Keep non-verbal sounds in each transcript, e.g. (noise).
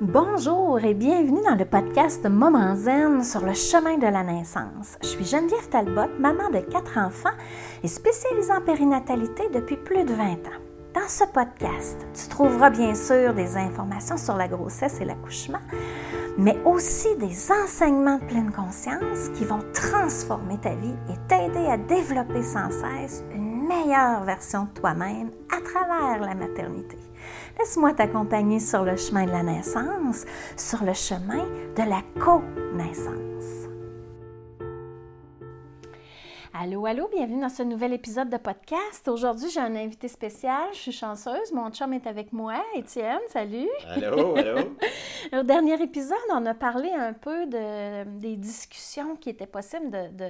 Bonjour et bienvenue dans le podcast Moment Zen sur le chemin de la naissance. Je suis Geneviève Talbot, maman de quatre enfants et spécialisée en périnatalité depuis plus de 20 ans. Dans ce podcast, tu trouveras bien sûr des informations sur la grossesse et l'accouchement, mais aussi des enseignements de pleine conscience qui vont transformer ta vie et t'aider à développer sans cesse une meilleure version de toi-même à travers la maternité. Laisse-moi t'accompagner sur le chemin de la naissance, sur le chemin de la co-naissance. Allô, allô, bienvenue dans ce nouvel épisode de podcast. Aujourd'hui, j'ai un invité spécial. Je suis chanceuse. Mon chum est avec moi. Étienne, salut. Allô, allô. (laughs) Au dernier épisode, on a parlé un peu de, des discussions qui étaient possibles, de,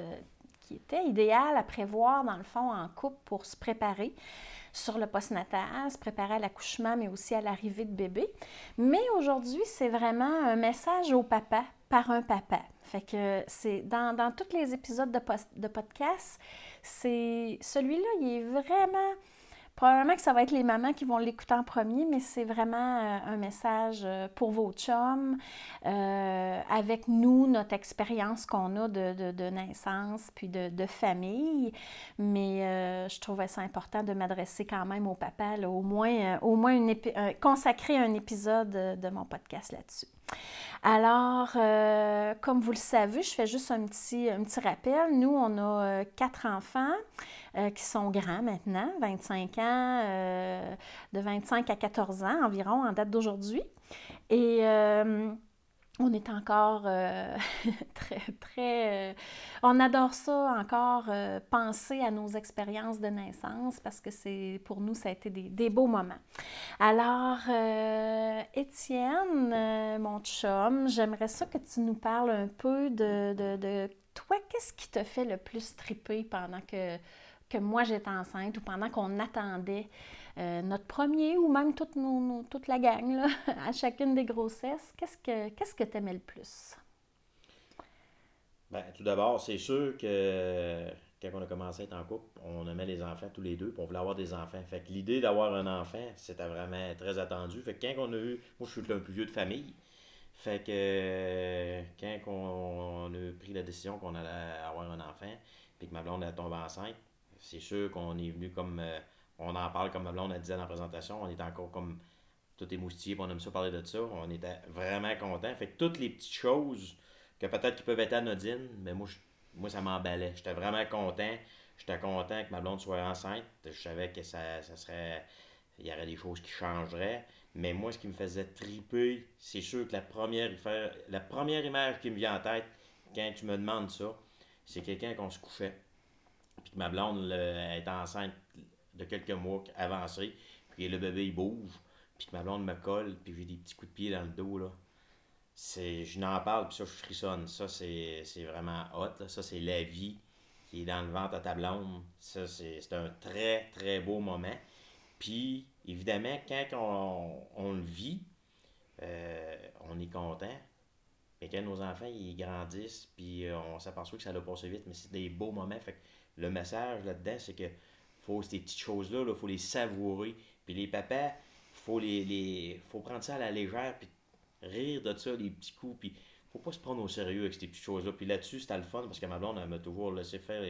qui étaient idéales à prévoir, dans le fond, en couple pour se préparer sur le postnatal, se préparer à l'accouchement, mais aussi à l'arrivée de bébé. Mais aujourd'hui, c'est vraiment un message au papa par un papa. Fait que c'est dans, tous les épisodes de, de podcast, c'est celui-là, il est vraiment Probablement que ça va être les mamans qui vont l'écouter en premier, mais c'est vraiment euh, un message euh, pour vos chums, euh, avec nous, notre expérience qu'on a de, naissance, puis de, famille. Mais je trouvais ça important de m'adresser quand même au papa, au moins, au moins consacrer un épisode de mon podcast là-dessus. Alors, comme vous le savez, je fais juste un petit, un rappel. Nous, on a quatre enfants. Euh, qui sont grands maintenant, 25 ans, euh, de 25 à 14 ans environ en date d'aujourd'hui. Euh, on est encore (laughs) très, très... on adore ça encore, penser à nos expériences de naissance parce que c'est pour nous, ça a été des, beaux moments. Alors, Étienne, mon chum, j'aimerais ça que tu nous parles un peu de, de, de toi, qu'est-ce qui te fait le plus triper pendant que que moi j'étais enceinte ou pendant qu'on attendait euh, notre premier ou même toute, la gang là, (laughs) à chacune des grossesses, qu'est-ce que qu'est-ce que tu aimais le plus? Bien, tout d'abord, c'est sûr que quand on a commencé à être en couple, on aimait les enfants tous les deux, puis on voulait avoir des enfants. Fait que l'idée d'avoir un enfant, c'était vraiment très attendu. Fait que quand on a eu, moi je suis un plus vieux de famille, fait que quand on, a pris la décision qu'on allait avoir un enfant, puis que ma blonde est tombée enceinte, c'est sûr qu'on est venu comme. Euh, on en parle comme on a dit dans la présentation. On est encore comme. Tout émoustillé, on aime ça parler de ça. On était vraiment content. Fait toutes les petites choses que peut-être qui peuvent être anodines, mais moi, moi ça m'emballait. J'étais vraiment content. J'étais content que ma blonde soit enceinte. Je savais que ça, ça serait. Il y aurait des choses qui changeraient. Mais moi, ce qui me faisait triper, c'est sûr que la première, la première image qui me vient en tête quand tu me demandes ça, c'est quelqu'un qu'on se couchait puis que ma blonde est enceinte de quelques mois avancée, puis le bébé il bouge, puis que ma blonde me colle, puis j'ai des petits coups de pied dans le dos, là. C'est, je n'en parle, puis ça, je frissonne. Ça, c'est, vraiment hot, Ça, c'est la vie qui est dans le ventre à ta blonde. Ça, c'est, un très, très beau moment. Puis, évidemment, quand on, le vit, euh, on est content. Mais quand nos enfants, ils grandissent, puis euh, on s'aperçoit que ça va passer vite, mais c'est des beaux moments. Fait le message là-dedans, c'est que faut ces petites choses-là, il faut les savourer. Puis les papas, faut les, faut prendre ça à la légère, puis rire de ça, les petits coups, puis faut pas se prendre au sérieux avec ces petites choses-là. Puis là-dessus, c'était le fun, parce que ma blonde, elle m'a toujours laissé faire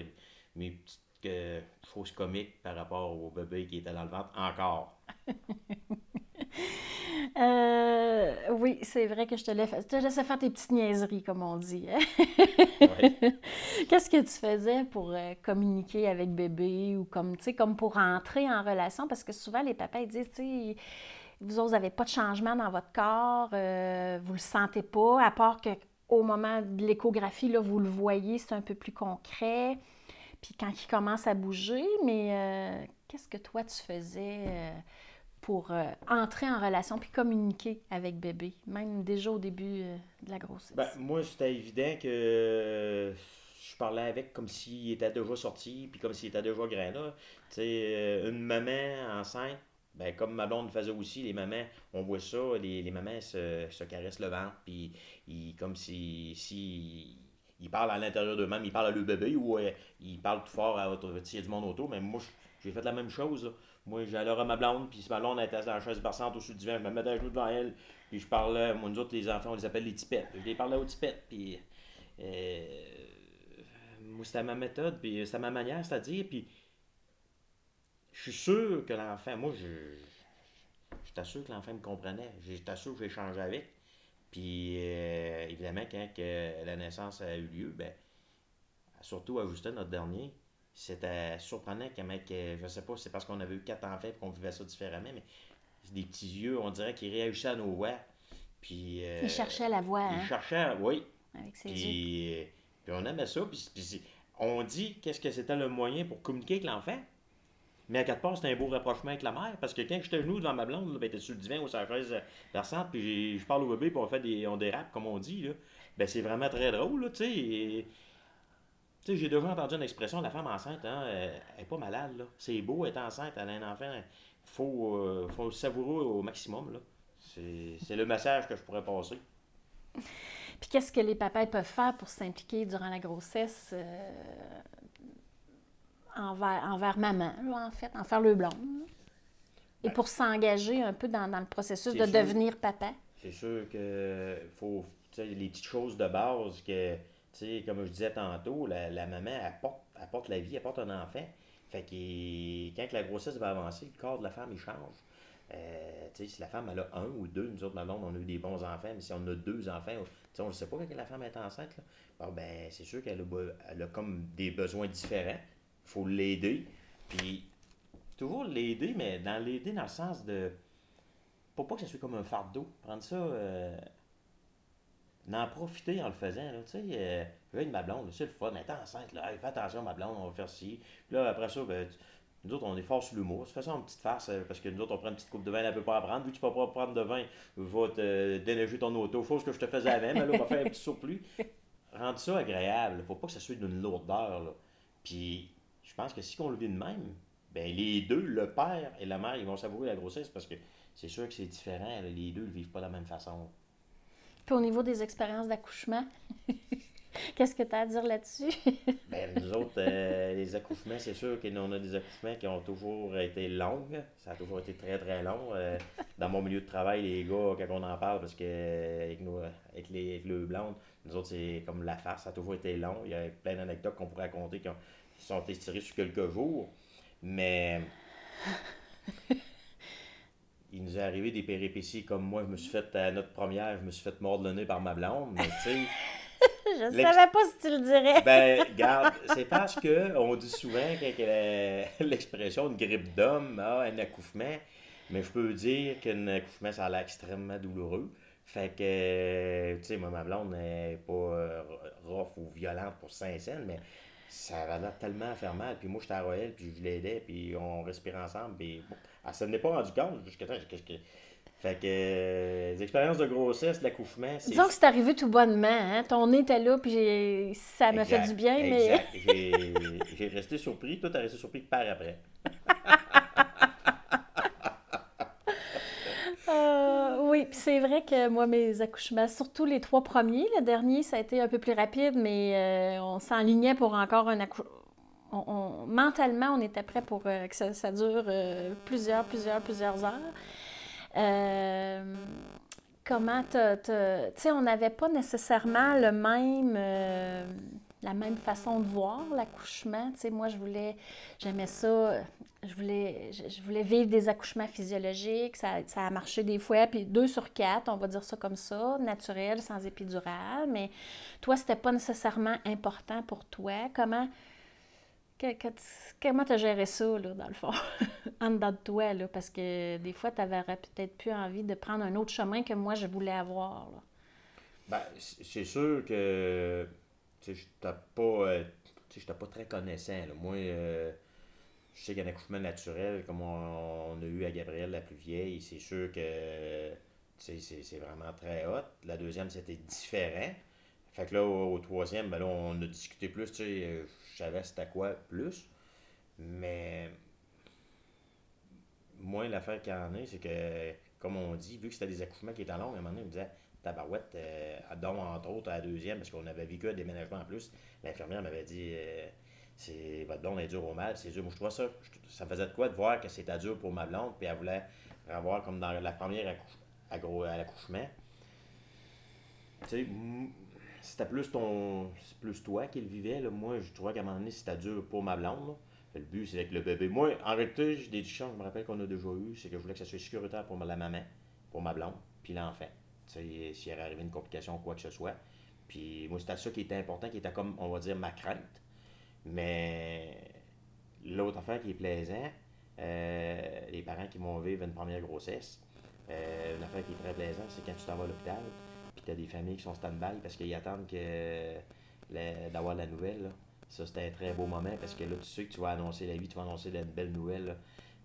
mes petites euh, choses comiques par rapport au bébé qui était dans le ventre, encore. (laughs) Euh, oui, c'est vrai que je te, laisse, te laissais faire tes petites niaiseries, comme on dit. Hein. (laughs) Qu'est-ce que tu faisais pour euh, communiquer avec bébé ou comme, comme pour entrer en relation? Parce que souvent, les papas ils disent, tu vous autres, n'avez pas de changement dans votre corps, euh, vous le sentez pas, à part qu'au moment de l'échographie, là, vous le voyez, c'est un peu plus concret. Puis quand il commence à bouger, mais qu'est-ce que toi, tu faisais pour euh, entrer en relation puis communiquer avec bébé, même déjà au début euh, de la grossesse? Ben, moi, c'était évident que euh, je parlais avec comme s'il était déjà sorti, puis comme s'il était déjà grand. Tu sais, une maman enceinte, ben, comme ma blonde faisait aussi, les mamans, on voit ça, les, les mamans se, se, caressent le ventre, puis comme si, si ils parlent à l'intérieur d'eux-mêmes, ils parlent à leur bébé ou ils parlent tout fort à il y a du monde autour, mais moi, j'ai fait la même chose. Moi, j'allais à ma blonde, puis ma blonde était dans la chaise berçante au-dessus du vent, je me mettais à genoux devant elle, puis je parlais, moi, nous autres, les enfants, on les appelle les tipettes. Je les parlais aux tipettes, puis. Euh, moi, c'était ma méthode, puis c'était ma manière, c'est-à-dire, puis. Je suis sûr que l'enfant, moi, je. J'étais sûr que l'enfant me comprenait. J'étais sûr que j'échangeais avec. Puis, euh, évidemment, quand que la naissance a eu lieu, ben, surtout à Justin, notre dernier, c'était surprenant comment, que, je sais pas, c'est parce qu'on avait eu quatre enfants et qu'on vivait ça différemment, mais des petits yeux, on dirait qu'ils réagissaient à nos voix. Puis, euh, il cherchait la voix. Il hein? cherchait, oui. Avec ses puis, yeux. puis on aimait ça. Puis, puis on dit qu'est-ce que c'était le moyen pour communiquer avec l'enfant. Mais à quatre parts, c'était un beau rapprochement avec la mère. Parce que quand j'étais genoux devant ma blonde, ben, était sur le divan ou sur la chaise versante, puis je parle au bébé, puis on fait des, on dérape, comme on dit. Là. Ben, c'est vraiment très drôle, là, tu sais. Et- Tu sais, j'ai déjà entendu une expression, la femme enceinte, hein, elle elle est pas malade, là. C'est beau, elle est enceinte, elle a un enfant. Faut, euh, faut le savourer au maximum, là. C'est le message que je pourrais passer. Puis qu'est-ce que les papas peuvent faire pour s'impliquer durant la grossesse euh, envers, envers maman, là, en fait, envers le blond. Et Ben- pour s'engager un peu dans, dans le processus de sûr. devenir papa? C'est sûr que faut, les petites choses de base que, sais, comme je disais tantôt, la, la maman apporte, apporte la vie, apporte un enfant. Fait que quand la grossesse va avancer, le corps de la femme, il change. Euh, si la femme, elle a un ou deux, nous autres, ma blonde, on a eu des bons enfants, mais si on a deux enfants, on ne sait pas quand la femme est enceinte, là. Ben, c'est sûr qu'elle a, elle a comme des besoins différents. Il faut l'aider. Puis, toujours l'aider, mais dans l'aider dans le sens de pour pas que ça soit comme un fardeau. Prendre ça, euh, en profiter en le faisant. Tu sais, euh, avec ma blonde, c'est le fun, elle est enceinte, là, Hey, fais attention ma blonde, on va faire ci. Puis là, après ça, ben, nous autres, on est fort l'humour. Fais ça en petite farce, euh, parce que nous autres, on prend une petite coupe de vin, elle peut pas en prendre. Vu que tu peux pas prendre de vin, vais te déneiger ton auto. Faut que je te faisais avant, mais là, on va faire un petit surplus. Rendre ça agréable. Faut pas que ça soit d'une lourdeur. Là. Puis, je pense que si on le vit de même, ben les deux, le père et la mère, ils vont savourer la grossesse parce que c'est sûr que c'est différent. Les deux ne le vivent pas de la même façon. Au niveau des expériences d'accouchement, (laughs) qu'est-ce que tu as à dire là-dessus? (laughs) Ben, nous autres, euh, les accouchements, c'est sûr qu'on a des accouchements qui ont toujours été longs. Ça a toujours été très, très long. Euh, dans mon milieu de travail, les gars, quand on en parle, parce que euh, avec, nous, avec, les, avec le blonde, nous autres, c'est comme la farce, ça a toujours été long. Il y a plein d'anecdotes qu'on pourrait raconter qui, ont- qui sont étirées sur quelques jours. Mais il nous est arrivé des péripéties comme moi, je me suis fait, à notre première, je me suis fait mordre le nez par ma blonde. Mais tu sais. (laughs) Je savais pas si tu le dirais. Ben, (laughs) regarde, c'est parce que on dit souvent (laughs) l'expression une grippe d'homme, ah, un accouchement, mais je peux dire qu'un accouchement, ça a l'air extrêmement douloureux. Fait que, tu sais, moi, ma blonde n'est pas euh, rough ou violente pour Saint-Saëns, mais ça avait l'air tellement à faire mal. Puis moi, j'étais à Royal, puis je l'aidais, puis on respirait ensemble. Puis bon, elle s'en est pas rendu compte jusqu'à temps. qu'est-ce que- Fait que, euh, les expériences de grossesse, l'accouchement, c'est. Disons que c'est arrivé tout bonnement. Hein? Ton nez était là, puis ça m'a fait du bien, mais exact. (laughs) J'ai resté surpris. Toi, t'as resté surpris par après. (laughs) Euh, c'est vrai que moi, mes accouchements, surtout les trois premiers, le dernier, ça a été un peu plus rapide, mais euh, on s'enlignait pour encore un accouchement. mentalement, on était prêt pour euh, que ça, dure euh, plusieurs, plusieurs, plusieurs heures. Euh, comment Tu sais, on n'avait pas nécessairement le même... euh, la même façon de voir l'accouchement. Tu sais, moi, je voulais, j'aimais ça, je voulais, je, voulais vivre des accouchements physiologiques. Ça, ça a marché des fois, puis deux sur quatre, on va dire ça comme ça, naturel, sans épidural. Mais toi, c'était pas nécessairement important pour toi. Comment, que, que comment t'as géré ça, là, dans le fond, (laughs) en dedans de toi, là? Parce que des fois, tu avais peut-être plus envie de prendre un autre chemin que moi, je voulais avoir, là. Ben, c'est sûr que sais, j'étais pas, euh, pas très connaissant. Moi, euh, je sais qu'un accouchement naturel, comme on, a eu à Gabrielle, la plus vieille, c'est sûr que c'est vraiment très hot. La deuxième, c'était différent. Fait que là, au, troisième, ben là, on a discuté plus, euh, je savais c'était quoi plus. Mais moi, l'affaire qu'il y en a, c'est que, comme on dit, vu que c'était des accouchements qui étaient longs, à un moment donné, on me disait, tabarouette, euh, dont entre autres à la deuxième, parce qu'on avait vécu un déménagement en plus, l'infirmière m'avait dit, euh, c'est votre blonde est dure au mal, c'est dur. Moi, je trouve ça, ça me faisait de quoi de voir que c'était dur pour ma blonde, puis elle voulait avoir comme dans la première à l'accouchement. Tu sais, c'était plus ton. plus toi qui le vivais. Là. Moi, je trouvais qu'à un moment donné, c'était dur pour ma blonde. Le but, c'est avec le bébé. Moi, en réalité, j'ai des discussions, je me rappelle qu'on a déjà eu, c'est que je voulais que ça soit sécuritaire pour la maman, pour ma blonde, puis l'enfant. S'il y avait arrivé une complication ou quoi que ce soit. Puis moi, c'était ça qui était important, qui était comme, on va dire, ma crainte. Mais l'autre affaire qui est plaisant, euh, les parents qui vont vivre une première grossesse, euh, une affaire qui est très plaisante, c'est quand tu t'en vas à l'hôpital, puis tu as des familles qui sont stand-by parce qu'ils attendent que d'avoir la nouvelle. Ça, c'était un très beau moment parce que là, tu sais que tu vas annoncer la vie, tu vas annoncer une belle nouvelle.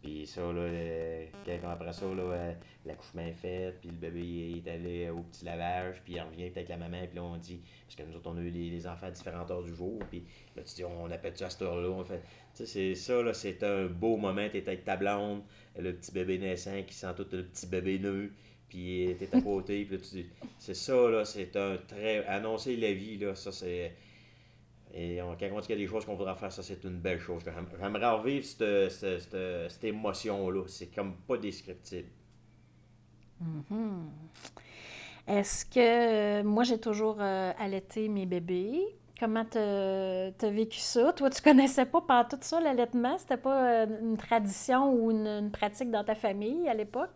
Puis ça, là, euh, après ça, là, euh, l'accouchement est fait, puis le bébé est allé au petit lavage, puis il revient avec la maman, puis là, on dit, parce que nous autres, on a eu les, enfants à différentes heures du jour, puis là, tu dis, on appelle ça à cette heure-là, on fait, tu sais, c'est ça, là, c'est un beau moment, t'es avec ta blonde, le petit bébé naissant qui sent tout le petit bébé neuf, puis t'es à côté, puis là, tu dis, c'est ça, là, c'est un très, annoncer la vie, là, ça, c'est et on, quand on dit qu'il y a des choses qu'on voudra faire, ça, c'est une belle chose. J'aimerais revivre cette, cette, cette, émotion-là. C'est comme pas descriptible. Mm-hmm. Est-ce que moi, j'ai toujours euh, allaité mes bébés? Comment tu as vécu ça? Toi, tu connaissais pas par tout ça, l'allaitement? C'était pas euh, une tradition ou une, pratique dans ta famille à l'époque?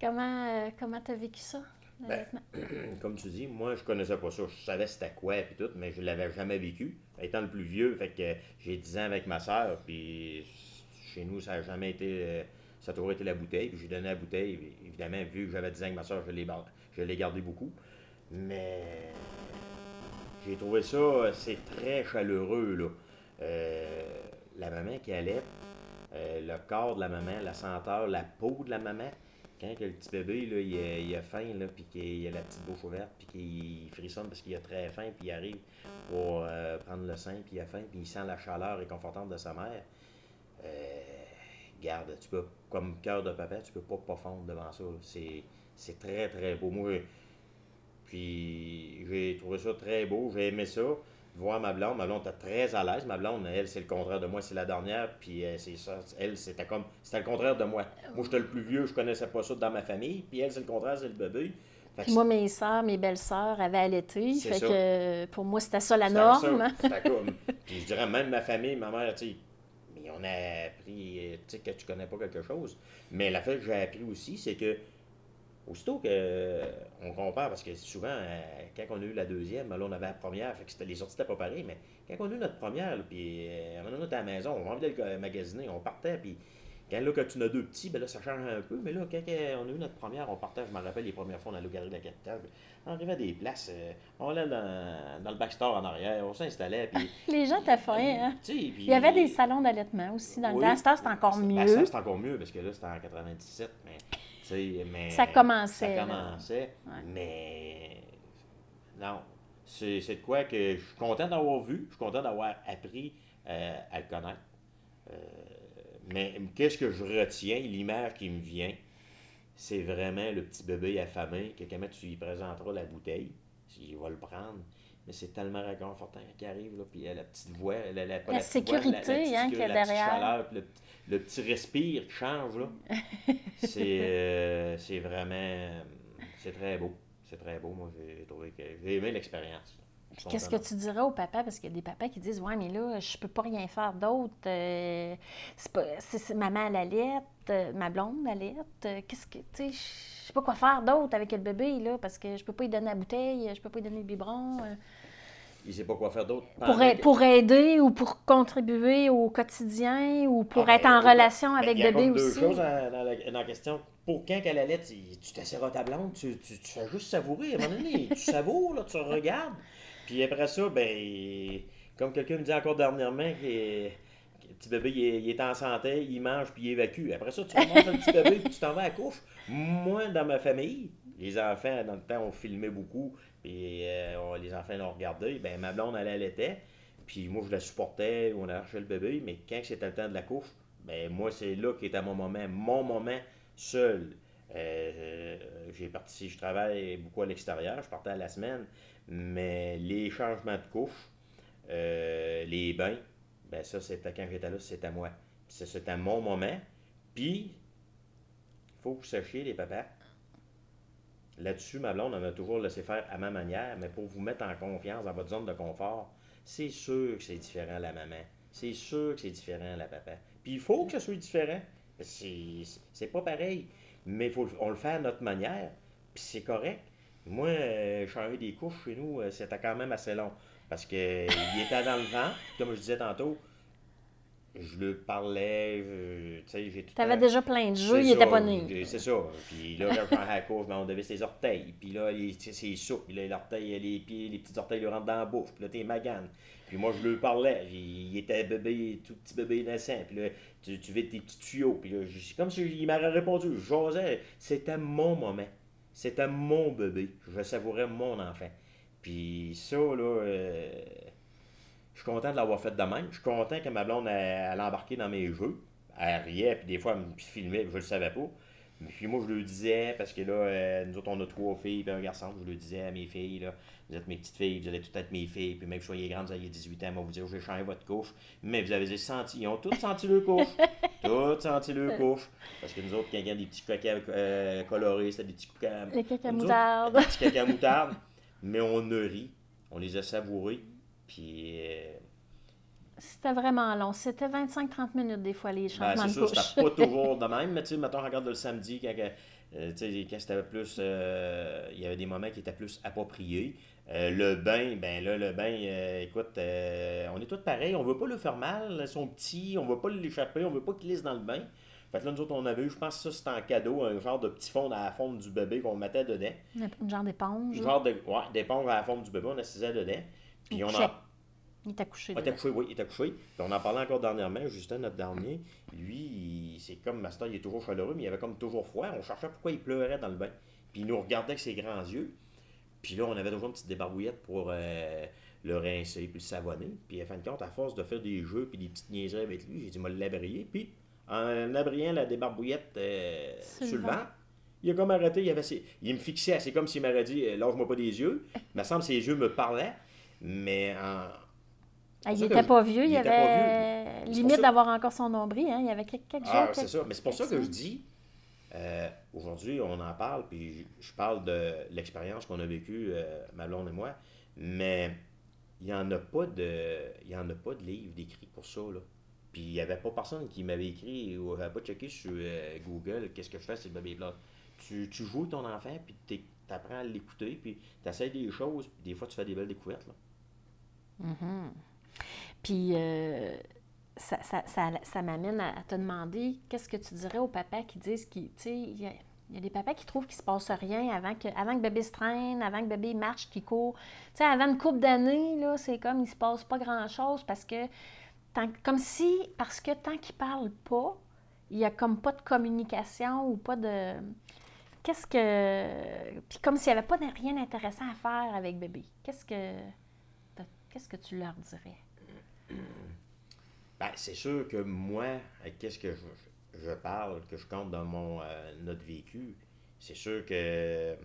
Comment euh, tu as vécu ça? Ben, (clears throat) comme tu dis, moi, je connaissais pas ça. Je savais c'était quoi et tout, mais je l'avais jamais vécu. Étant le plus vieux, fait que j'ai 10 ans avec ma soeur, puis chez nous, ça n'a jamais été. Euh, ça a toujours été la bouteille, puis j'ai donné la bouteille. Évidemment, vu que j'avais 10 ans avec ma soeur, je l'ai, je l'ai gardé beaucoup. Mais j'ai trouvé ça, c'est très chaleureux, là. Euh, la maman qui allait, euh, le corps de la maman, la senteur, la peau de la maman, quand le petit bébé, là, il, a, faim, là, puis qu'il a la petite bouche ouverte, puis qu'il frissonne parce qu'il a très faim, puis il arrive pour euh, prendre le sein, puis il a faim, puis il sent la chaleur réconfortante de sa mère, euh, garde, tu peux, comme cœur de papa, tu peux pas pas fondre devant ça. C'est très, très beau. Moi, puis j'ai trouvé ça très beau, j'ai aimé ça voir ma blonde. Ma blonde était très à l'aise. Ma blonde, elle, c'est le contraire de moi, c'est la dernière. Puis euh, c'est ça. Elle, c'était comme. C'était le contraire de moi. Moi, j'étais le plus vieux, je connaissais pas ça dans ma famille. Puis elle, c'est le contraire, c'est le bébé. Puis moi, mes soeurs, mes belles-sœurs avaient allaité. Fait que pour moi, c'était ça la norme. (laughs) C'était comme. Puis je dirais, même ma famille, ma mère, tu sais, mais on a appris, tu sais, que tu connais pas quelque chose. Mais la fait que j'ai appris aussi, c'est que Aussitôt qu'on euh, compare, parce que souvent, euh, quand on a eu la deuxième, là, on avait la première, fait que les sorties n'étaient pas pareilles, mais quand on a eu notre première, puis euh, on était à la maison, on envie d'aller magasiner, on partait, puis quand là, quand tu as deux petits, ben là, ça change un peu, mais là, quand on a eu notre première, on partait, je me rappelle les premières fois, on allait au Galerie de la Capitale, on arrivait à des places, on allait dans, dans, le backstore en arrière, on s'installait, puis... (laughs) les gens étaient faim, hein? Il y avait des salons d'allaitement aussi dans le temps, c'était encore mieux. Ben, ça, c'était encore mieux, parce que là, c'était en 97, mais ça commençait. Ça commençait. Mais non. C'est de quoi que je suis content d'avoir vu, je suis content d'avoir appris euh, à le connaître. Euh, mais qu'est-ce que je retiens, l'image qui me vient, c'est vraiment le petit bébé affamé, que quand tu lui présenteras la bouteille, il va le prendre. Mais c'est tellement réconfortant qu'il arrive, là, puis il a la petite voix, la, la, la, sécurité hein, qu'il y a derrière. Chaleur, le petit respire qui change, là. (laughs) Euh, c'est vraiment. C'est très beau. C'est très beau. Moi, j'ai trouvé que. J'ai aimé l'expérience. Qu'est-ce que tu dirais au papa? Parce qu'il y a des papas qui disent Ouais, mais là, je peux pas rien faire d'autre. Euh, c'est maman la lettre, euh, ma blonde la lettre. Qu'est-ce que. Tu sais, je sais pas quoi faire d'autre avec le bébé, là, parce que je peux pas lui donner la bouteille, je peux pas lui donner le biberon il ne sait pas quoi faire d'autre. Pour, aider ou pour contribuer au quotidien ou pour ah, être en ben, relation avec bébé aussi. Il y a deux choses dans, la, question. Pour quand qu'elle allait, tu t'asserras ta blonde, tu, tu, tu, fais juste savourer. À un moment donné, (laughs) tu savoures, là, tu regardes. Puis après ça, ben, comme quelqu'un me dit encore dernièrement, que le petit bébé, il est, en santé, il mange puis il évacue. Après ça, tu remontes le petit bébé puis tu t'en vas à la couche. Moi, dans ma famille, les enfants, dans le temps, on filmait beaucoup. Puis euh, les enfants l'ont regardé. Ben, ma blonde, elle allaitait. Puis moi, je la supportais, on arrachait le bébé. Mais quand c'était le temps de la couche, ben, moi, c'est là qu'était mon moment. Mon moment seul. Euh, j'ai parti, je travaille beaucoup à l'extérieur, je partais à la semaine, mais les changements de couche, Euh, les bains, ben ça, c'était quand j'étais là, c'était moi. C'était mon moment. Puis, il faut que vous sachiez, les papas, là-dessus, ma blonde, elle m'a toujours laissé faire à ma manière, mais pour vous mettre en confiance dans votre zone de confort, c'est sûr que c'est différent la maman. C'est sûr que c'est différent la papa. Puis il faut que ce soit différent. C'est pas pareil. Mais faut, on le fait à notre manière, puis c'est correct. Moi, euh, changer des couches chez nous, euh, c'était quand même assez long. Parce qu'il était dans le vent, comme je disais tantôt, je lui parlais, tu sais, j'ai tout. T'avais déjà plein de jeux, il était pas né. C'est ça. Puis là, quand je à la course, ben, on devait ses orteils. Puis là, c'est soupe. Puis là, l'orteil, les pieds, les petits orteils lui rentrent dans la bouche. Puis là, t'es magane. Puis moi, je lui parlais. Il était bébé, tout petit bébé naissant. Puis là, tu, tu tes petits tuyaux. Puis là, comme s'il m'aurait répondu. J'osais. C'était mon moment. C'était mon bébé. Je savourais mon enfant. Puis ça, là. Euh, je suis content de l'avoir fait de même. Je suis content que ma blonde elle, embarqué dans mes jeux. Elle riait, puis des fois, elle me filmait, je le savais pas. Puis moi, je le disais, parce que là, euh, nous autres, on a trois filles et un garçon. Je le disais à mes filles, là, vous êtes mes petites filles, vous allez toutes être mes filles. Puis même que soyez grandes, vous avez 18 ans, moi, vous dire, je vais changer votre couche. Mais vous avez senti, ils ont tous senti le couche. (laughs) tous senti le couche. Parce que nous autres, quand il y a des petits caca euh, colorés, c'était des petits caca. Des caca moutarde. Des petits caca moutarde. Mais on ne rit. On les a savourés. Puis. Euh, c'était vraiment long. C'était 25-30 minutes des fois, les ben, changements ben, de couche. C'était pas (laughs) toujours de même, mais tu sais, mettons, regarde le samedi, quand, euh, quand c'était plus. Euh, il y avait des moments qui étaient plus appropriés. le bain, ben là, le bain, écoute, on est tous pareils, on veut pas le faire mal, ils sont petits, on veut pas l'échapper, on veut pas qu'il lisse dans le bain. Fait que là, nous autres, on avait eu, je pense que ça, c'était en cadeau, un genre de petit fond à la forme du bébé qu'on mettait dedans. Un genre d'éponge. Genre ouais, d'éponge à la forme du bébé, on assisait dedans. Puis on en... Il t'a couché. il t'a couché, oui, il t'a couché. Puis on en parlait encore dernièrement, Justin, notre dernier. Lui, c'est comme Master, il est toujours chaleureux, mais il avait comme toujours froid. On cherchait pourquoi il pleurait dans le bain. Puis il nous regardait avec ses grands yeux. Puis là, on avait toujours une petite débarbouillette pour euh, le rincer puis le savonner. Puis à fin de compte, à force de faire des jeux puis des petites niaiseries avec lui, j'ai dit, moi, l'abrier. Puis en abriant la débarbouillette euh, sur le vent, il a comme arrêté, il, avait il me fixait, c'est comme s'il m'aurait dit euh, Lâche-moi pas des yeux. Il me semble que ses yeux me parlaient, mais en. Ah, il n'était pas vieux, il, avait limite d'avoir encore son nombril, hein? il y avait quelques, quelques ah, c'est ça, mais c'est pour ça que je dis euh, aujourd'hui, on en parle, puis je parle de l'expérience qu'on a vécue, euh, ma blonde et moi, mais il n'y en a pas de il y en a pas de livre d'écrit pour ça. Là. Puis il n'y avait pas personne qui m'avait écrit ou n'avait pas checké sur euh, Google qu'est-ce que je fais, c'est le bébé. Tu, tu joues ton enfant, puis tu apprends à l'écouter, puis tu essaies des choses, puis des fois tu fais des belles découvertes. Là. Mm-hmm. Puis euh, ça, ça, ça, m'amène à, te demander qu'est-ce que tu dirais aux papas qui disent qu'il y a, il y a des papas qui trouvent qu'il ne se passe rien avant que, avant que bébé se traîne, avant que bébé marche, qu'il court. Tu sais, avant une couple d'années, là, c'est comme il ne se passe pas grand-chose parce que comme si, parce que tant qu'il parle pas, il y a comme pas de communication ou pas de. Qu'est-ce que. Puis comme s'il n'y avait pas de rien d'intéressant à faire avec bébé. Qu'est-ce que. Qu'est-ce que tu leur dirais? Ben, c'est sûr que moi, qu'est-ce que je, parle, que je compte dans mon euh, notre vécu, c'est sûr que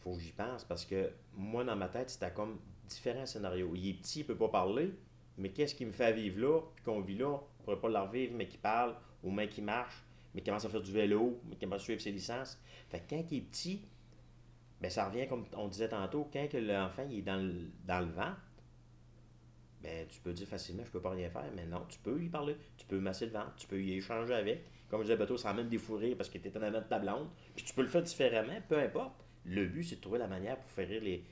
faut que j'y pense parce que moi, dans ma tête, c'était comme différents scénarios. Il est petit, il ne peut pas parler, mais qu'est-ce qui me fait vivre là, puis qu'on vit là, on ne pourrait pas le revivre, mais qui parle, ou même qui marche, mais qui commence à faire du vélo, mais qui commence à suivre ses licences. Fait que quand il est petit, ben ça revient comme on disait tantôt, quand l'enfant est dans le, dans le vent, ben tu peux dire facilement je peux pas rien faire, mais non, tu peux y parler, tu peux masser le ventre, tu peux y échanger avec. Comme je disais, bateau, ça même des fourrures parce que tu es en avant de ta blonde, puis tu peux le faire différemment, peu importe. Le but, c'est de trouver la manière pour faire rire les,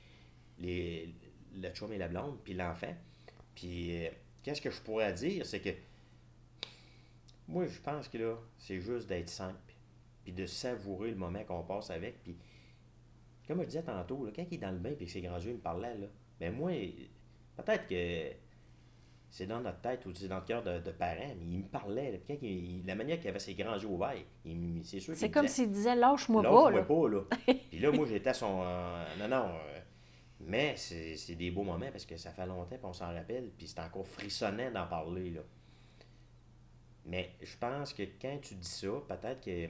les, le chum et la blonde, puis l'enfant. Puis, euh, qu'est-ce que je pourrais dire, c'est que moi, je pense que là, c'est juste d'être simple, puis de savourer le moment qu'on passe avec. Puis, comme je disais tantôt, là, quand il est dans le bain et que ses grands yeux me parlaient, là, ben moi, peut-être que c'est dans notre tête ou c'est dans le cœur de, parents, mais il me parlait. quand la manière qu'il avait ses grands yeux ouverts, c'est sûr C'est comme s'il disait lâche-moi pas. Lâche-moi pas, là. (laughs) puis là, moi, j'étais son. Euh, non, non. Euh, mais c'est des beaux moments parce que ça fait longtemps qu'on s'en rappelle, puis c'est encore frissonnant d'en parler. Là. Mais je pense que quand tu dis ça, peut-être que.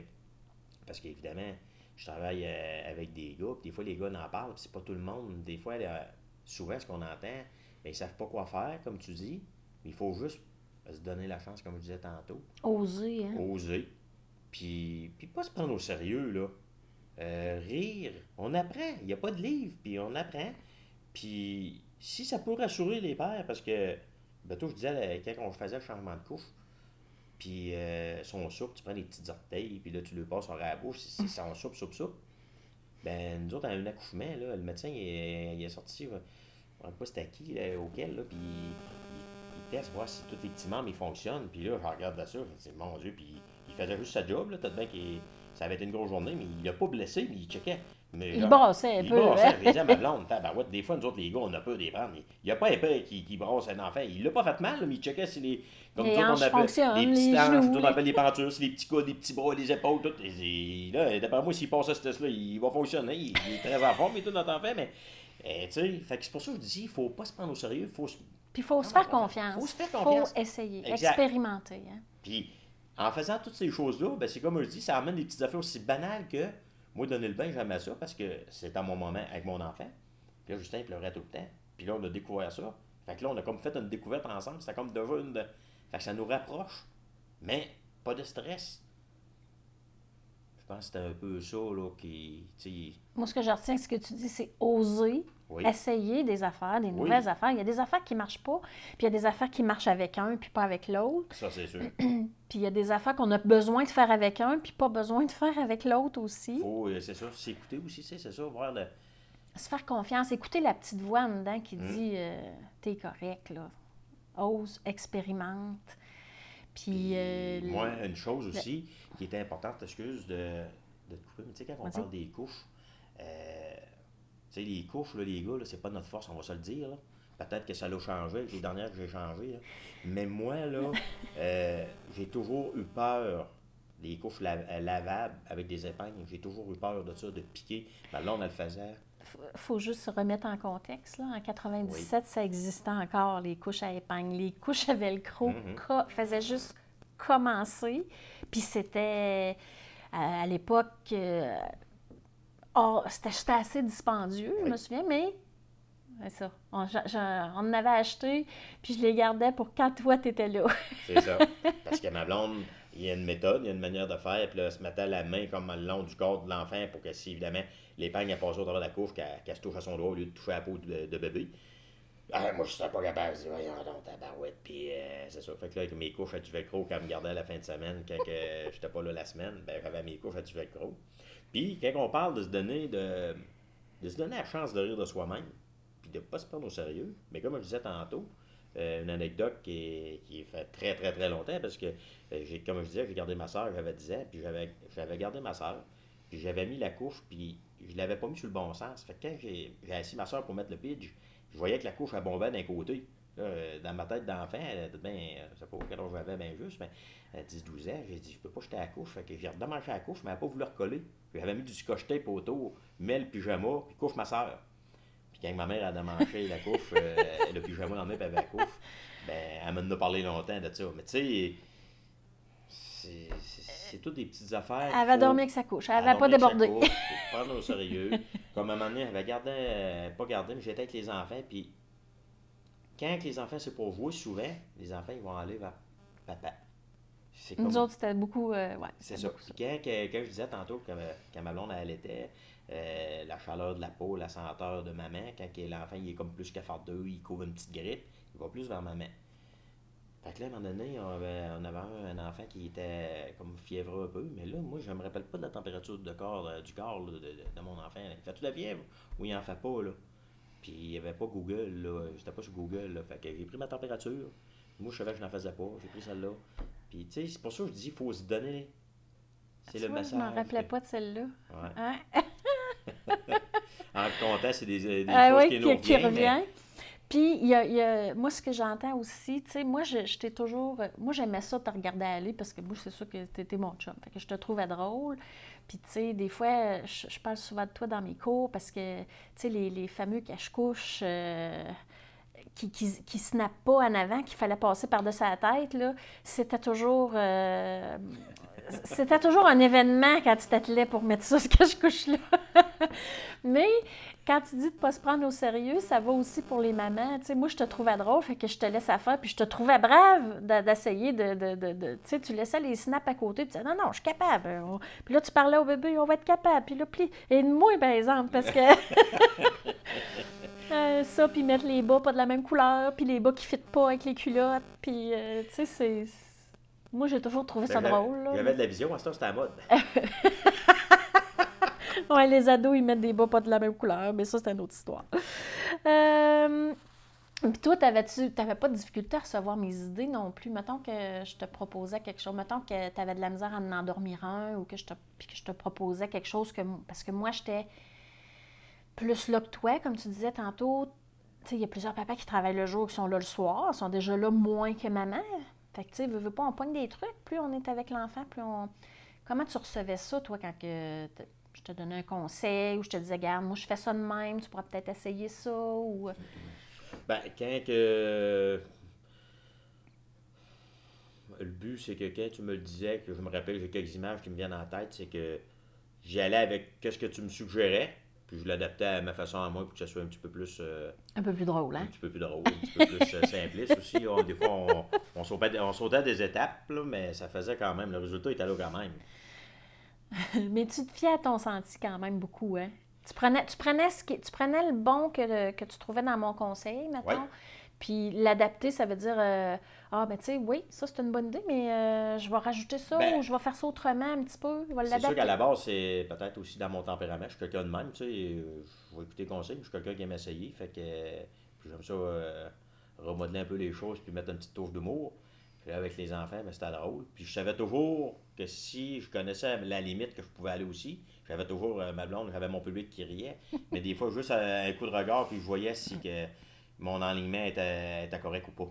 Parce qu'évidemment, je travaille euh, avec des gars, puis des fois les gars n'en parlent, puis c'est pas tout le monde. Des fois, souvent, ce qu'on entend, ben, ils savent pas quoi faire, comme tu dis. Il faut juste se donner la chance, comme je disais tantôt. Oser, hein? Oser. Puis, puis pas se prendre au sérieux, là. Euh, rire. On apprend. Il n'y a pas de livre, puis on apprend. Puis si ça peut rassurer les pères, parce que, toi, je disais, quand on faisait le changement de couche, puis euh, son soupe, tu prends les petites orteils, puis là, tu le passes à la bouche, c'est son soupe, soupe, soupe. Ben, nous autres, à un accouchement, là, le médecin, il est, sorti, je ne pas c'était qui, là, auquel, là, puis il, teste, voir si tous les petits membres, ils fonctionnent. Puis là, je regarde ça, je me mon Dieu, puis il faisait juste sa job, là, peut-être bien qu'il ça avait été une grosse journée, mais il l'a pas blessé, mais il checkait. Mais il brassait un il peu. Brassait, hein? je disais à ma blonde, tabarouette, des fois, nous autres, les gars, on a peur des prendre. Il n'y a pas un père qui, qui brasse un enfant. Il l'a pas fait mal, mais il checkait si les. Comme Les nous autres, hanches on appelle fonctionnent, les les petites hanches, genoux, nous, on les- appelle les pentures, les petits coudes, les petits bras, les épaules, tout. Et, là, d'après moi, s'il passe à ce test-là, il va fonctionner. Il, il est très en forme et tout, notre enfant, mais. eh, tu sais, c'est pour ça que je dis, il faut pas se prendre au sérieux, il faut se. Puis il faut se faire confiance. faut se faire faut confiance. essayer, Exact. expérimenter. hein. Puis, en faisant toutes ces choses-là, ben, c'est comme je dis, ça amène des petites affaires aussi banales que moi, donner le bain, j'aimais ça parce que c'était mon moment avec mon enfant. Puis là, Justin pleurait tout le temps. Puis là, on a découvert ça. Fait que là, on a comme fait une découverte ensemble. C'était comme déjà une. Fait que ça nous rapproche. Mais pas de stress. Je pense que c'était un peu ça, là, qui. Moi, ce que je retiens, ce que tu dis, c'est oser, Oui. essayer des affaires, des nouvelles affaires. Il y a des affaires qui ne marchent pas, puis il y a des affaires qui marchent avec un, puis pas avec l'autre. Ça, c'est sûr. (clears throat) Puis il y a des affaires qu'on a besoin de faire avec un, puis pas besoin de faire avec l'autre aussi. Faut, euh, c'est ça, s'écouter aussi, c'est c'est voir le. Se faire confiance, écouter la petite voix en dedans qui Mm. dit euh, T'es correct, là. Ose, expérimente. Puis. euh, le- Moi, une chose aussi qui était importante, excuse de, de te couper, mais tu sais, quand on parle des couches, euh, tu sais, les couches, là, les gars, là, c'est pas notre force, on va se le dire. Peut-être que ça l'a changé, les dernières que j'ai changées. là. Mais moi, là, (laughs) euh, j'ai toujours eu peur des couches la- euh, lavables avec des épingles. J'ai toujours eu peur de ça, de piquer. Ben, là, on le faisait. faut juste se remettre en contexte. Là. En 97, ça existait encore, les couches à épingle. Les couches à velcro Mhm. co- faisaient juste commencer. Puis c'était, à, à l'époque, euh, oh, c'était assez dispendieux, je me souviens, mais c'est ça. On, en avait acheté, puis je les gardais pour quand toi, tu étais là. C'est ça. (laughs) Parce que ma blonde, il y a une méthode, il y a une manière de faire, puis là, elle se mettait la main comme le long du corps de l'enfant pour que si, évidemment, l'épingle a passé au travers de la couche, qu'elle se touche à son doigt au lieu de toucher à la peau de, de bébé. Ah, moi, je serais pas capable. Je dis, voyons donc, tabarouette. Puis, euh, c'est ça. Fait que là, avec mes couches à du velcro, quand elle me gardait à la fin de semaine, quand que j'étais pas là la semaine, ben, j'avais mes couches à du velcro. Puis, quand on parle de se donner de, de se donner la chance de rire de soi-même, puis de pas se prendre au sérieux, mais comme je disais tantôt, euh, une anecdote qui, est- qui fait très, très, très longtemps, parce que, euh, j'ai, comme je disais, j'ai gardé ma soeur, j'avais 10 ans, puis j'avais, gardé ma soeur, puis j'avais mis la couche, puis je l'avais pas mis sur le bon sens. Fait que quand j'ai, assis ma soeur pour mettre le pitch, je voyais que la couche, elle bombait d'un côté. Euh, dans ma tête d'enfant, euh, je sais pas quel âge j'avais bien juste, mais à 10-12 ans, j'ai dit, je peux pas jeter la couche. Fait que j'ai redemangé la couche, mais elle n'a pas voulu recoller. J'avais mis du scotch tape autour, mets le pyjama, puis couche ma soeur. Puis quand ma mère a démanché la couche, euh, (laughs) le pyjama dans le même, puis la couche, ben, elle m'en a parlé longtemps de ça. Mais tu sais, c'est, toutes des petites affaires. Elle avait qu'il faut- dormi avec sa couche. Elle elle n'avait pas débordé. couche, (laughs) prendre au sérieux. Comme à un moment donné, elle avait gardé, euh, pas gardé, mais j'étais avec les enfants. Puis quand les enfants, c'est pour jouer, souvent, les enfants, ils vont aller vers papa. Comme- Nous autres, c'était beaucoup. euh, ouais, c'est ça. beaucoup quand, je disais tantôt que quand ma blonde, elle était, euh, la chaleur de la peau, la senteur de maman, quand l'enfant, il est comme plus cafardeux, il couvre une petite grippe, il va plus vers maman. Fait que là, à un moment donné, on avait, on avait un enfant qui était comme fiévreux un peu, mais là, moi, je me rappelle pas de la température de corps, euh, du corps là, de, de- de mon enfant. Il fait-tu de la fièvre? Ou il en fait pas, là? Puis il n'y avait pas Google, là. J'étais pas sur Google, là. Fait que j'ai pris ma température. Moi, je savais que je n'en faisais pas. J'ai pris celle-là. Puis, tu sais, c'est pour ça que je dis, il faut se donner. C'est Tu le vois, message. Je m'en rappelais pas de celle-là. Ouais. Hein? (laughs) En comptant, c'est des, des Ah choses oui, qui qui, nous qui reviennent, revient. Puis, il y a, il y a- moi, ce que j'entends aussi, tu sais, moi, t'ai toujours. Moi, j'aimais ça te regarder aller parce que moi, c'est sûr que tu étais mon chum. Fait que je te trouvais drôle. Puis, tu sais, des fois, je, je parle souvent de toi dans mes cours parce que, tu sais, les, les fameux cache-couches euh, qui, qui, qui snappe pas en avant, qu'il fallait passer par-dessus la tête, là, c'était toujours... euh, c'était toujours un événement quand tu t'attelais pour mettre ça, (laughs) ce que je couche là. Mais quand tu dis de ne pas se prendre au sérieux, ça va aussi pour les mamans. Tu moi, je te trouvais drôle, fait que je te laisse à faire, puis je te trouvais brave d'essayer de... de, de- tu sais, tu laissais les snaps à côté, puis tu disais, non, non, je suis capable. On- Puis là, tu parlais au bébé, on va être capable. Puis là, pli... Et moi, par exemple, parce que... (laughs) Euh, ça, puis mettre les bas pas de la même couleur, puis les bas qui ne fitent pas avec les culottes, puis, euh, tu sais, c'est... Moi, j'ai toujours trouvé ça drôle, là. J'avais de la vision, à ce temps, c'était à mode. (laughs) Ouais, les ados, ils mettent des bas pas de la même couleur, mais ça, c'est une autre histoire. Euh, Puis toi, t'avais-tu, t'avais pas de difficulté à recevoir mes idées non plus? Mettons que je te proposais quelque chose, mettons que tu avais de la misère à en endormir un, ou que je te, puis que je te proposais quelque chose que... Parce que moi, j'étais plus là que toi, comme tu disais tantôt. Il y a plusieurs papas qui travaillent le jour, qui sont là le soir, sont déjà là moins que maman. Fait que, tu sais, veux, veux pas, on pogne des trucs. Plus on est avec l'enfant, plus on... Comment tu recevais ça, toi, quand que je te donnais un conseil ou je te disais, regarde, moi, je fais ça de même, tu pourras peut-être essayer ça ou... Ben, quand que. Le but, c'est que quand tu me le disais, que je me rappelle, j'ai quelques images qui me viennent en tête, c'est que j'y allais avec qu'est-ce que tu me suggérais, puis je l'adaptais à ma façon à moi pour que ça soit un petit peu plus. euh, Un peu plus drôle, un hein? petit peu plus drôle, un petit peu plus euh, (laughs) simpliste aussi. On- des fois, on, on, sautait, on sautait des étapes, là, mais ça faisait quand même. Le résultat était là quand même. (laughs) Mais tu te fiais à ton senti quand même beaucoup, hein? Tu prenais, tu prenais, ce qui, tu prenais le bon que, que tu trouvais dans mon conseil, mettons. Ouais. Puis l'adapter, ça veut dire, euh, ah, ben tu sais, oui, ça c'est une bonne idée, mais euh, je vais rajouter ça Ben, ou je vais faire ça autrement un petit peu. C'est sûr qu'à la base, c'est peut-être aussi dans mon tempérament. Je suis quelqu'un de même, tu sais. Je vais écouter mais je suis quelqu'un qui aime essayer. Fait que j'aime ça euh, remodeler un peu les choses puis mettre une petite touche d'humour. Puis là, avec les enfants, ben, c'était drôle. Puis je savais toujours que si je connaissais la limite que je pouvais aller aussi, j'avais toujours euh, ma blonde, j'avais mon public qui riait. (laughs) Mais des fois, juste un coup de regard, puis je voyais si que mon enlignement était, était correct ou pas.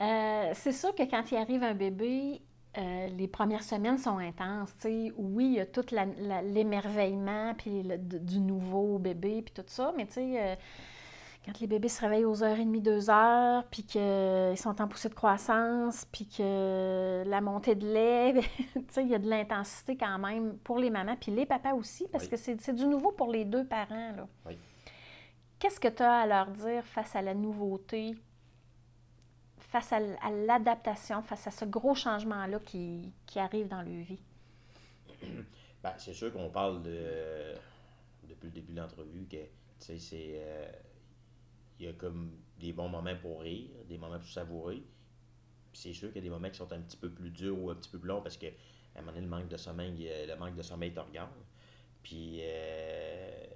Euh, c'est sûr que quand il arrive un bébé, euh, les premières semaines sont intenses. tu sais. Oui, il y a tout l'émerveillement puis le- du nouveau bébé puis tout ça, mais tu sais, euh, quand les bébés se réveillent aux heures et demie, deux heures, puis qu'ils sont en poussée de croissance, puis que la montée de lait, (laughs) tu sais, il y a de l'intensité quand même pour les mamans, puis les papas aussi, parce Oui. que c'est c'est du nouveau pour les deux parents. Là. Oui. Qu'est-ce que tu as à leur dire face à la nouveauté, face à, l'adaptation, face à ce gros changement-là qui, arrive dans leur vie? (clears throat) Ben, c'est sûr qu'on parle de, depuis le début de l'entrevue que, c'est. euh, Il y a comme des bons moments pour rire, des moments pour savourer. C'est sûr qu'il y a des moments qui sont un petit peu plus durs ou un petit peu plus longs parce que, à un moment donné, le manque de sommeil, euh, le manque de sommeil. Puis, euh,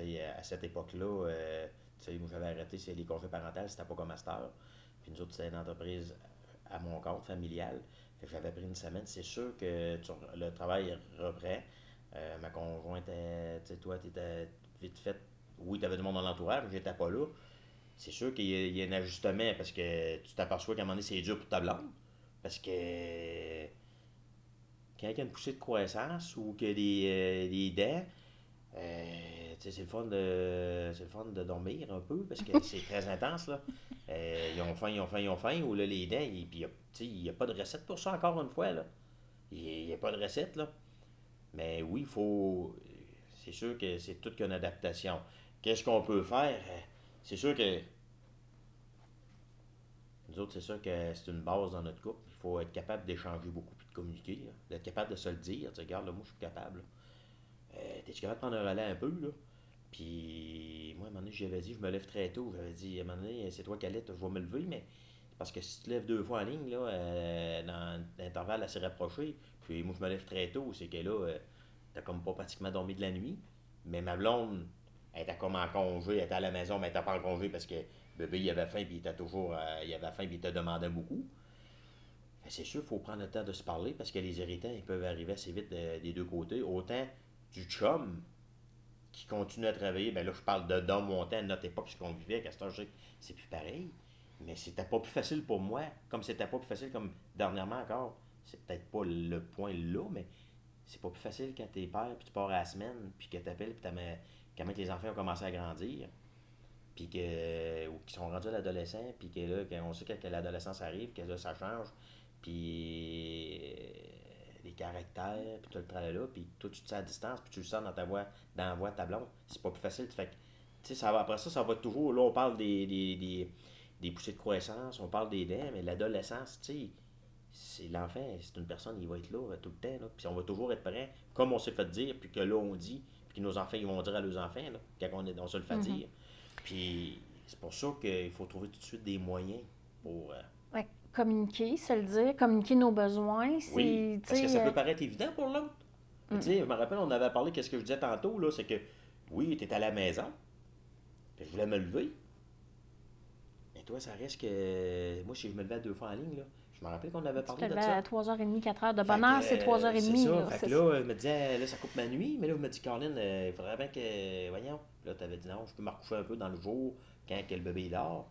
à cette époque-là, euh, tu sais, moi j'avais arrêté les congés parentaux, c'était pas comme master. Puis nous autres, c'était une entreprise à mon compte familial. Fait que j'avais pris une semaine. C'est sûr que le travail reprend. Euh, ma conjointe, tu toi, tu étais vite fait. Oui, tu avais du monde dans l'entourage, mais j'étais pas là. C'est sûr qu'il y, a- un ajustement parce que tu t'aperçois qu'à un moment donné, c'est dur pour ta blonde. Parce que quand il y a une poussée de croissance ou qu'il y a des, euh, des dents, euh, c'est le fun de c'est le fun de dormir un peu parce que (laughs) c'est très intense là. Euh, ils ont faim, ils ont faim, ils ont faim, ou là les dents, et puis il a- n'y a pas de recette pour ça encore une fois là. Il n'y a pas de recette là. Mais oui, il faut. C'est sûr que c'est toute qu'une adaptation. Qu'est-ce qu'on peut faire? Euh, C'est sûr que. Nous autres, c'est sûr que c'est une base dans notre couple. Il faut être capable d'échanger beaucoup puis de communiquer. D'être capable de se le dire. Tu regarde, là, moi, je suis capable. là. Euh, T'es-tu capable de prendre un relais un peu, là? Puis, moi, à un moment donné, j'avais dit, je me lève très tôt. J'avais dit, à un moment donné, c'est toi qui allais, je vais me lever, mais parce que si tu te lèves deux fois en ligne, là, euh, dans un intervalle assez rapproché, puis moi, je me lève très tôt, c'est que là, euh, t'as comme pas pratiquement dormi de la nuit. Mais ma blonde, elle était comme en congé, elle était à la maison, mais elle était pas en congé parce que bébé, il avait faim, puis il était toujours, euh, il avait faim, puis il te demandait beaucoup. C'est sûr, il faut prendre le temps de se parler parce que les irritants, ils peuvent arriver assez vite de- des deux côtés. Autant du chum qui continue à travailler, ben là, je parle de dans mon temps, à notre époque, ce qu'on vivait, que c'est plus pareil. Mais c'était pas plus facile pour moi, comme c'était pas plus facile comme dernièrement encore. C'est peut-être pas le point là, mais c'est pas plus facile quand t'es père, puis tu pars à la semaine, puis que t'appelles, puis quand même les enfants ont commencé à grandir, puis que, ou qui sont rendus à l'adolescent, puis que là, on sait que, l'adolescence arrive, que là, ça change, puis les caractères, puis tout le travail là, puis toi, tu te sens à distance, puis tu le sens dans ta voix, dans la voix de ta blonde. C'est pas plus facile. Fait tu sais, ça va, après ça, ça va toujours, là, on parle des, des, des, des poussées de croissance, on parle des dents, mais l'adolescence, tu sais, c'est l'enfant, c'est une personne, il va être là euh, tout le temps, là, puis on va toujours être prêt, comme on s'est fait dire, puis que là, on dit, puis que nos enfants, ils vont dire à leurs enfants, là, quand on, est, on se le fait Mm-hmm. dire. Puis c'est pour ça qu'il faut trouver tout de suite des moyens pour... euh, Ouais, communiquer, se le dire, communiquer nos besoins. C'est, oui, parce que ça sais, peut euh, paraître évident pour l'autre. Tu sais, je me rappelle, on avait parlé, qu'est-ce que je disais tantôt, là, c'est que, oui, tu à la maison, puis je voulais me lever. Mais toi, ça reste que... Moi, si je me levais deux fois en ligne, là, je me rappelle qu'on avait parlé de ça. à 3h30, 4h. De Fait bonne heure, que, c'est euh, 3h30. C'est ça. là, Fait que là, elle me disait, là, ça coupe ma nuit. Mais là, elle me dit, Caroline, euh, il faudrait bien que. Voyons. Là, tu avais dit, non, je peux me recoucher un peu dans le jour quand que le bébé dort.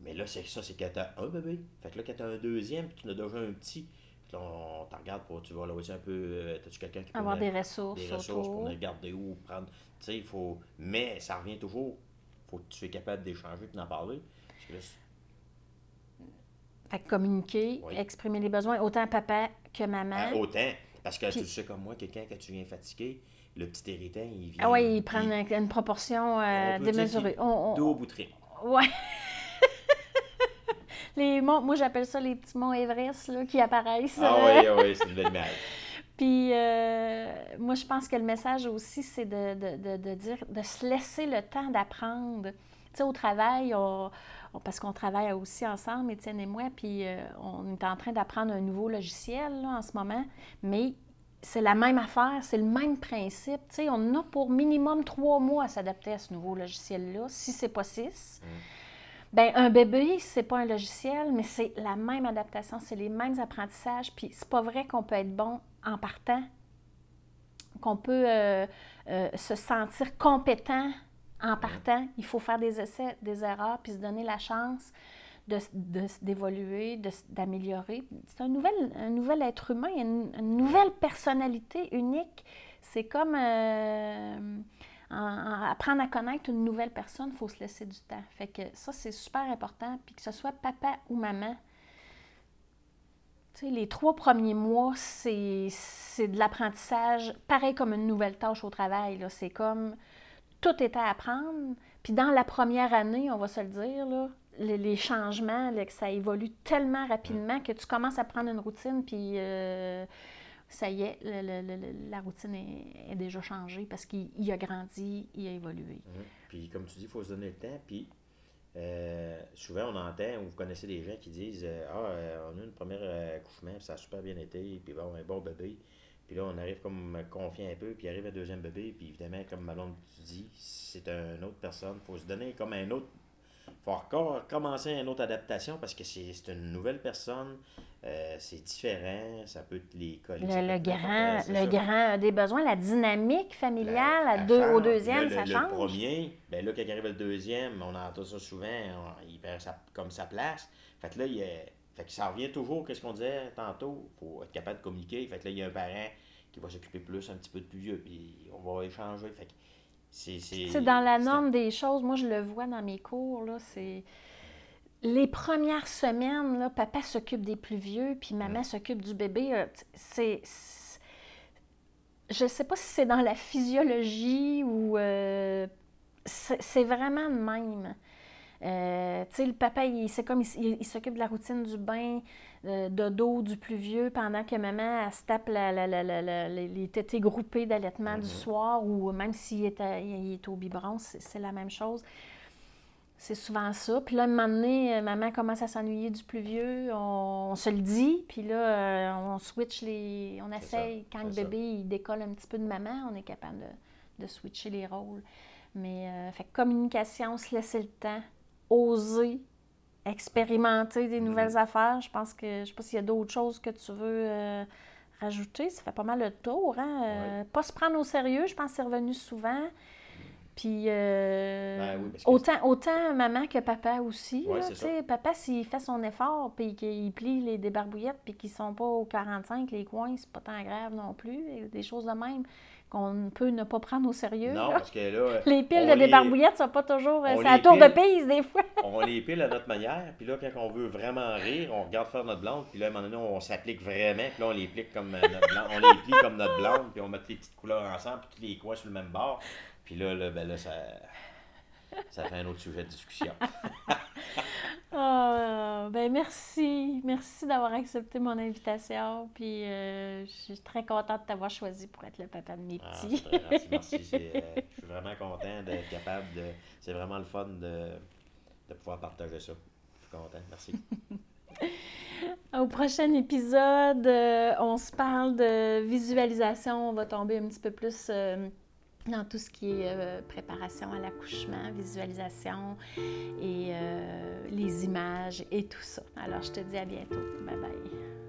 Mais là, c'est ça, c'est que tu as un bébé. Fait que là, quand tu as un deuxième, puis tu en as déjà un petit. Puis là, on t'en regarde pour, tu vas là aussi un peu. euh, T'as-tu quelqu'un qui peut. Avoir des ressources, des ressources autour. pour nous regarder où, prendre. Tu sais, il faut. Mais ça revient toujours. faut que tu sois capable d'échanger et d'en parler. Parce que là, c'est- Fait que communiquer, Oui. exprimer les besoins, autant papa que maman. Ah, autant. Parce que Puis- tu sais comme moi, quelqu'un, quand tu viens fatigué, le petit héritant, il vient. ah oui, il- une, une proportion euh, démesurée. On- on- Dos au bout de trait. Ouais. (laughs) les monts, moi j'appelle ça les petits monts Everest là, qui apparaissent. Ah oui, ah oui, c'est une belle image. (laughs) Puis euh, moi je pense que le message aussi c'est de, de, de, de dire de se laisser le temps d'apprendre. Tu sais, au travail, on- on- parce qu'on travaille aussi ensemble, Étienne et moi, puis euh, on est en train d'apprendre un nouveau logiciel là, en ce moment, mais c'est la même affaire, c'est le même principe. Tu sais, on a pour minimum trois mois à s'adapter à ce nouveau logiciel-là, si c'est pas six. Ben, un bébé, c'est pas un logiciel, mais c'est la même adaptation, c'est les mêmes apprentissages. Puis c'est pas vrai qu'on peut être bon en partant, qu'on peut euh, euh, se sentir compétent en partant. Il faut faire des essais, des erreurs, puis se donner la chance de- d'évoluer, de- d'améliorer. C'est un nouvel, un nouvel être humain, une, une nouvelle personnalité unique. C'est comme euh, en- en- apprendre à connaître une nouvelle personne, il faut se laisser du temps. Fait que ça, c'est super important. Puis que ce soit papa ou maman, tu sais, les trois premiers mois, c'est, de l'apprentissage, pareil comme une nouvelle tâche au travail. C'est comme tout est à apprendre. Puis dans la première année, on va se le dire, les, changements, que ça évolue tellement rapidement que tu commences à prendre une routine, euh, ça y est, le- le- le- la routine est, déjà changée parce qu'il il a grandi, il a évolué. Mhm. Puis comme tu dis, il faut se donner le temps. Puis euh, souvent, on entend, ou vous connaissez des gens qui disent euh, Ah, euh, on a eu une première accouchement, puis ça a super bien été, puis bon, un bon bébé. Puis là, on arrive comme confiant un peu, puis arrive un deuxième bébé, puis évidemment, comme Malone tu dis, c'est une autre personne. Il faut se donner comme un autre. Faut encore commencer une autre adaptation parce que c'est une nouvelle personne, euh, c'est différent, ça peut te les coller. Le, grand, le ça. grand a des besoins, la dynamique familiale La- à au deuxième, ça le, change? Le premier, ben là, quand il arrive le deuxième, on entend ça souvent, on- il perd sa- comme sa place. Fait que là, il est- fait que ça revient toujours, qu'est-ce qu'on disait tantôt, il faut être capable de communiquer. Fait que là, il y a un parent qui va s'occuper plus un petit peu de plus vieux, puis on va échanger. Fait que c'est... dans la norme des choses, moi, je le vois dans mes cours, là, c'est... Les premières semaines, là, papa s'occupe des plus vieux, puis maman s'occupe du bébé. euh, C'est... Je sais pas si c'est dans la physiologie ou... euh, c'est vraiment de même. Euh, tu sais, le papa, il, c'est comme, il, il s'occupe de la routine du bain, euh, de dos du plus vieux, pendant que maman, elle se tape la- la- la- la- la- les, tétés groupés d'allaitement du Mhm. soir, ou même s'il est, à- il est au biberon, c'est la même chose. C'est souvent ça. Puis là, un moment donné, euh, maman commence à s'ennuyer du plus vieux, on, on se le dit, puis là, euh, on switch les... On essaye, ça, quand le bébé, il décolle un petit peu de maman, on est capable de, de switcher les rôles. Mais, euh, fait communication, se laisser le temps, oser, expérimenter des Mhm. nouvelles affaires. Je pense que, je sais pas s'il y a d'autres choses que tu veux euh, rajouter. Ça fait pas mal le tour, hein? Euh, Pas se prendre au sérieux, je pense que c'est revenu souvent. Puis euh, Ben oui, autant, autant maman que papa aussi. Ouais, là, c'est tu sais, Papa, s'il fait son effort puis qu'il plie les débarbouillettes puis qu'ils sont pas au 45, les coins, c'est pas tant grave non plus. Des choses de même qu'on peut ne pas prendre au sérieux. Non, là. parce que là, (laughs) Les piles de débarbouillettes sont pas toujours. C'est à les tour de pise des fois. (laughs) on les pile à notre manière, puis là, quand on veut vraiment rire, on regarde faire notre blonde, puis là, à un moment donné, on s'applique vraiment, puis là, on les plique comme euh, notre blonde, on les plie comme notre blonde, puis on met les petites couleurs ensemble, puis tous les coins sur le même bord, puis là, là, ben là, ça, ça fait un autre sujet de discussion. (laughs) Ah, ben merci. Merci d'avoir accepté mon invitation. Puis euh, je suis très contente de t'avoir choisi pour être le papa de mes Ah, petits. très gentil, merci. (laughs) c'est, euh, je suis vraiment content d'être capable de. C'est vraiment le fun de, de pouvoir partager ça. Je suis content, merci. (laughs) Au prochain épisode, euh, on se parle de visualisation. On va tomber un petit peu plus euh, dans tout ce qui est euh, préparation à l'accouchement, visualisation et euh, les images et tout ça. Alors, je te dis à bientôt. Bye bye.